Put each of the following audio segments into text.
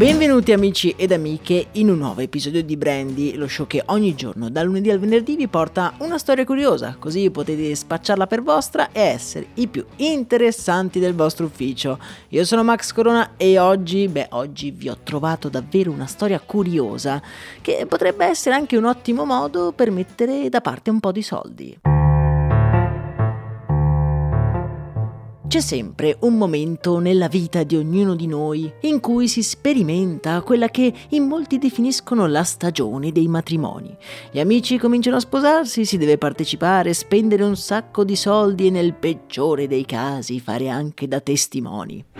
Benvenuti amici ed amiche in un nuovo episodio di Brandy, lo show che ogni giorno dal lunedì al venerdì vi porta una storia curiosa, così potete spacciarla per vostra e essere i più interessanti del vostro ufficio. Io sono Max Corona e oggi, beh, oggi vi ho trovato davvero una storia curiosa che potrebbe essere anche un ottimo modo per mettere da parte un po' di soldi. C'è sempre un momento nella vita di ognuno di noi in cui si sperimenta quella che in molti definiscono la stagione dei matrimoni. Gli amici cominciano a sposarsi, si deve partecipare, spendere un sacco di soldi e nel peggiore dei casi fare anche da testimoni.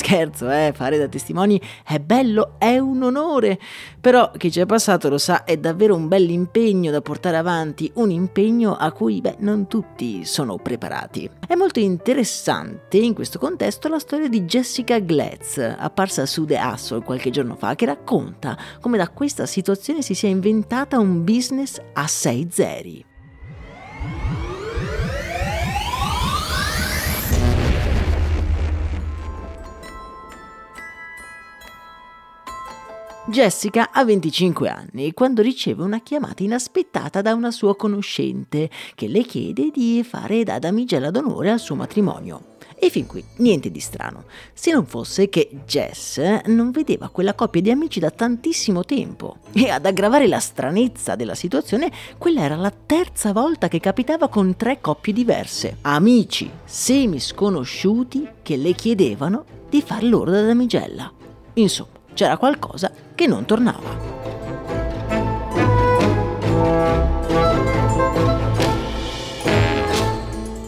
Scherzo, eh, fare da testimoni è bello, è un onore, però chi ci è passato lo sa, è davvero un bel impegno da portare avanti, un impegno a cui, beh, non tutti sono preparati. È molto interessante in questo contesto la storia di Jessica Gletz, apparsa su The Hustle qualche giorno fa, che racconta come da questa situazione si sia inventata un business a sei zeri. Jessica ha 25 anni quando riceve una chiamata inaspettata da una sua conoscente che le chiede di fare da damigella d'onore al suo matrimonio. E fin qui niente di strano, se non fosse che Jess non vedeva quella coppia di amici da tantissimo tempo. E ad aggravare la stranezza della situazione, quella era la terza volta che capitava con tre coppie diverse. Amici semi sconosciuti che le chiedevano di far loro da damigella. Insomma, c'era qualcosa che non tornava.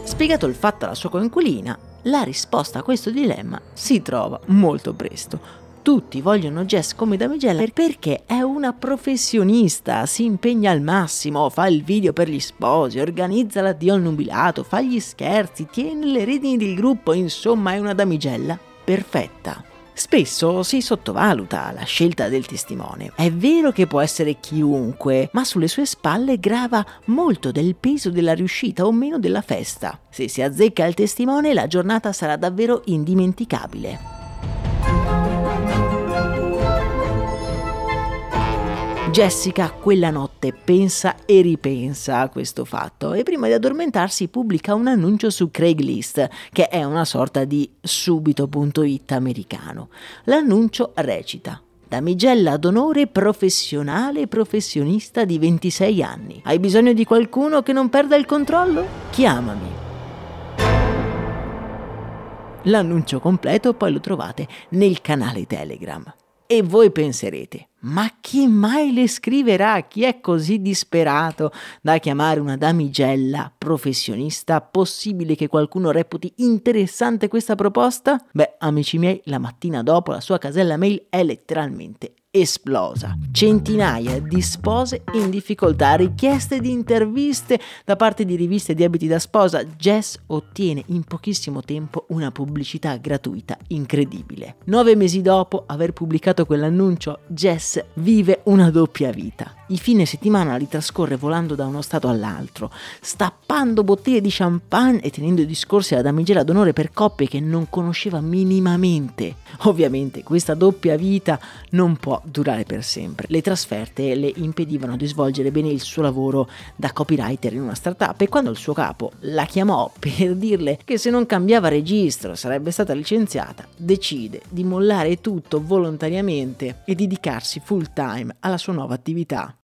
Spiegato il fatto alla sua coinquilina, la risposta a questo dilemma si trova molto presto. Tutti vogliono Jess come damigella perché è una professionista, si impegna al massimo, fa il video per gli sposi, organizza l'addio al nubilato, fa gli scherzi, tiene le redini del gruppo, insomma è una damigella perfetta. Spesso si sottovaluta la scelta del testimone. È vero che può essere chiunque, ma sulle sue spalle grava molto del peso della riuscita o meno della festa. Se si azzecca il testimone, la giornata sarà davvero indimenticabile. Jessica quella notte pensa e ripensa a questo fatto e prima di addormentarsi pubblica un annuncio su Craigslist, che è una sorta di subito.it americano. L'annuncio recita damigella d'onore professionale professionista di 26 anni. Hai bisogno di qualcuno che non perda il controllo? Chiamami. L'annuncio completo poi lo trovate nel canale Telegram. E voi penserete, ma chi mai le scriverà? Chi è così disperato da chiamare una damigella professionista? Possibile che qualcuno reputi interessante questa proposta? Beh, amici miei, la mattina dopo la sua casella mail è letteralmente esplosa. Centinaia di spose in difficoltà, richieste di interviste da parte di riviste di abiti da sposa. Jess ottiene in pochissimo tempo una pubblicità gratuita incredibile. Nove mesi dopo aver pubblicato quell'annuncio, Jess vive una doppia vita. Il fine settimana li trascorre volando da uno stato all'altro, stappando bottiglie di champagne e tenendo discorsi alla damigella d'onore per coppie che non conosceva minimamente. Ovviamente questa doppia vita non può durare per sempre. Le trasferte le impedivano di svolgere bene il suo lavoro da copywriter in una startup e quando il suo capo la chiamò per dirle che se non cambiava registro sarebbe stata licenziata, decide di mollare tutto volontariamente e dedicarsi full time alla sua nuova attività.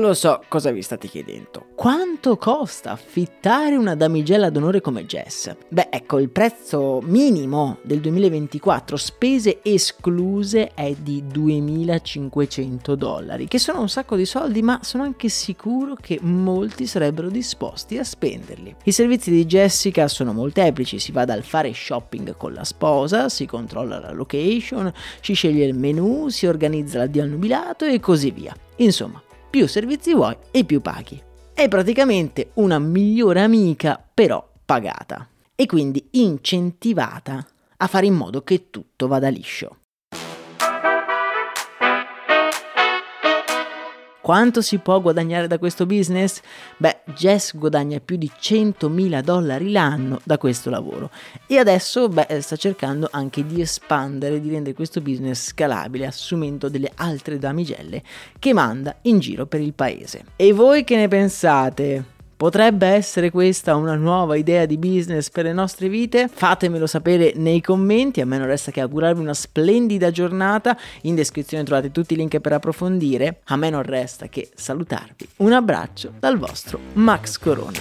Lo so cosa vi state chiedendo. Quanto costa affittare una damigella d'onore come Jess? Beh, ecco, il prezzo minimo del 2024, spese escluse, è di 2500 dollari, che sono un sacco di soldi, ma sono anche sicuro che molti sarebbero disposti a spenderli. I servizi di Jessica sono molteplici, si va dal fare shopping con la sposa, si controlla la location, si sceglie il menu, si organizza l'addio al nubilato e così via. Insomma, più servizi vuoi e più paghi. È praticamente una migliore amica, però pagata e quindi incentivata a fare in modo che tutto vada liscio. Quanto si può guadagnare da questo business? Beh, Jess guadagna più di 100.000 dollari l'anno da questo lavoro e adesso beh, sta cercando anche di espandere, di rendere questo business scalabile, assumendo delle altre damigelle che manda in giro per il paese. E voi che ne pensate? Potrebbe essere questa una nuova idea di business per le nostre vite? Fatemelo sapere nei commenti, a me non resta che augurarvi una splendida giornata, in descrizione trovate tutti i link per approfondire, a me non resta che salutarvi. Un abbraccio dal vostro Max Corona.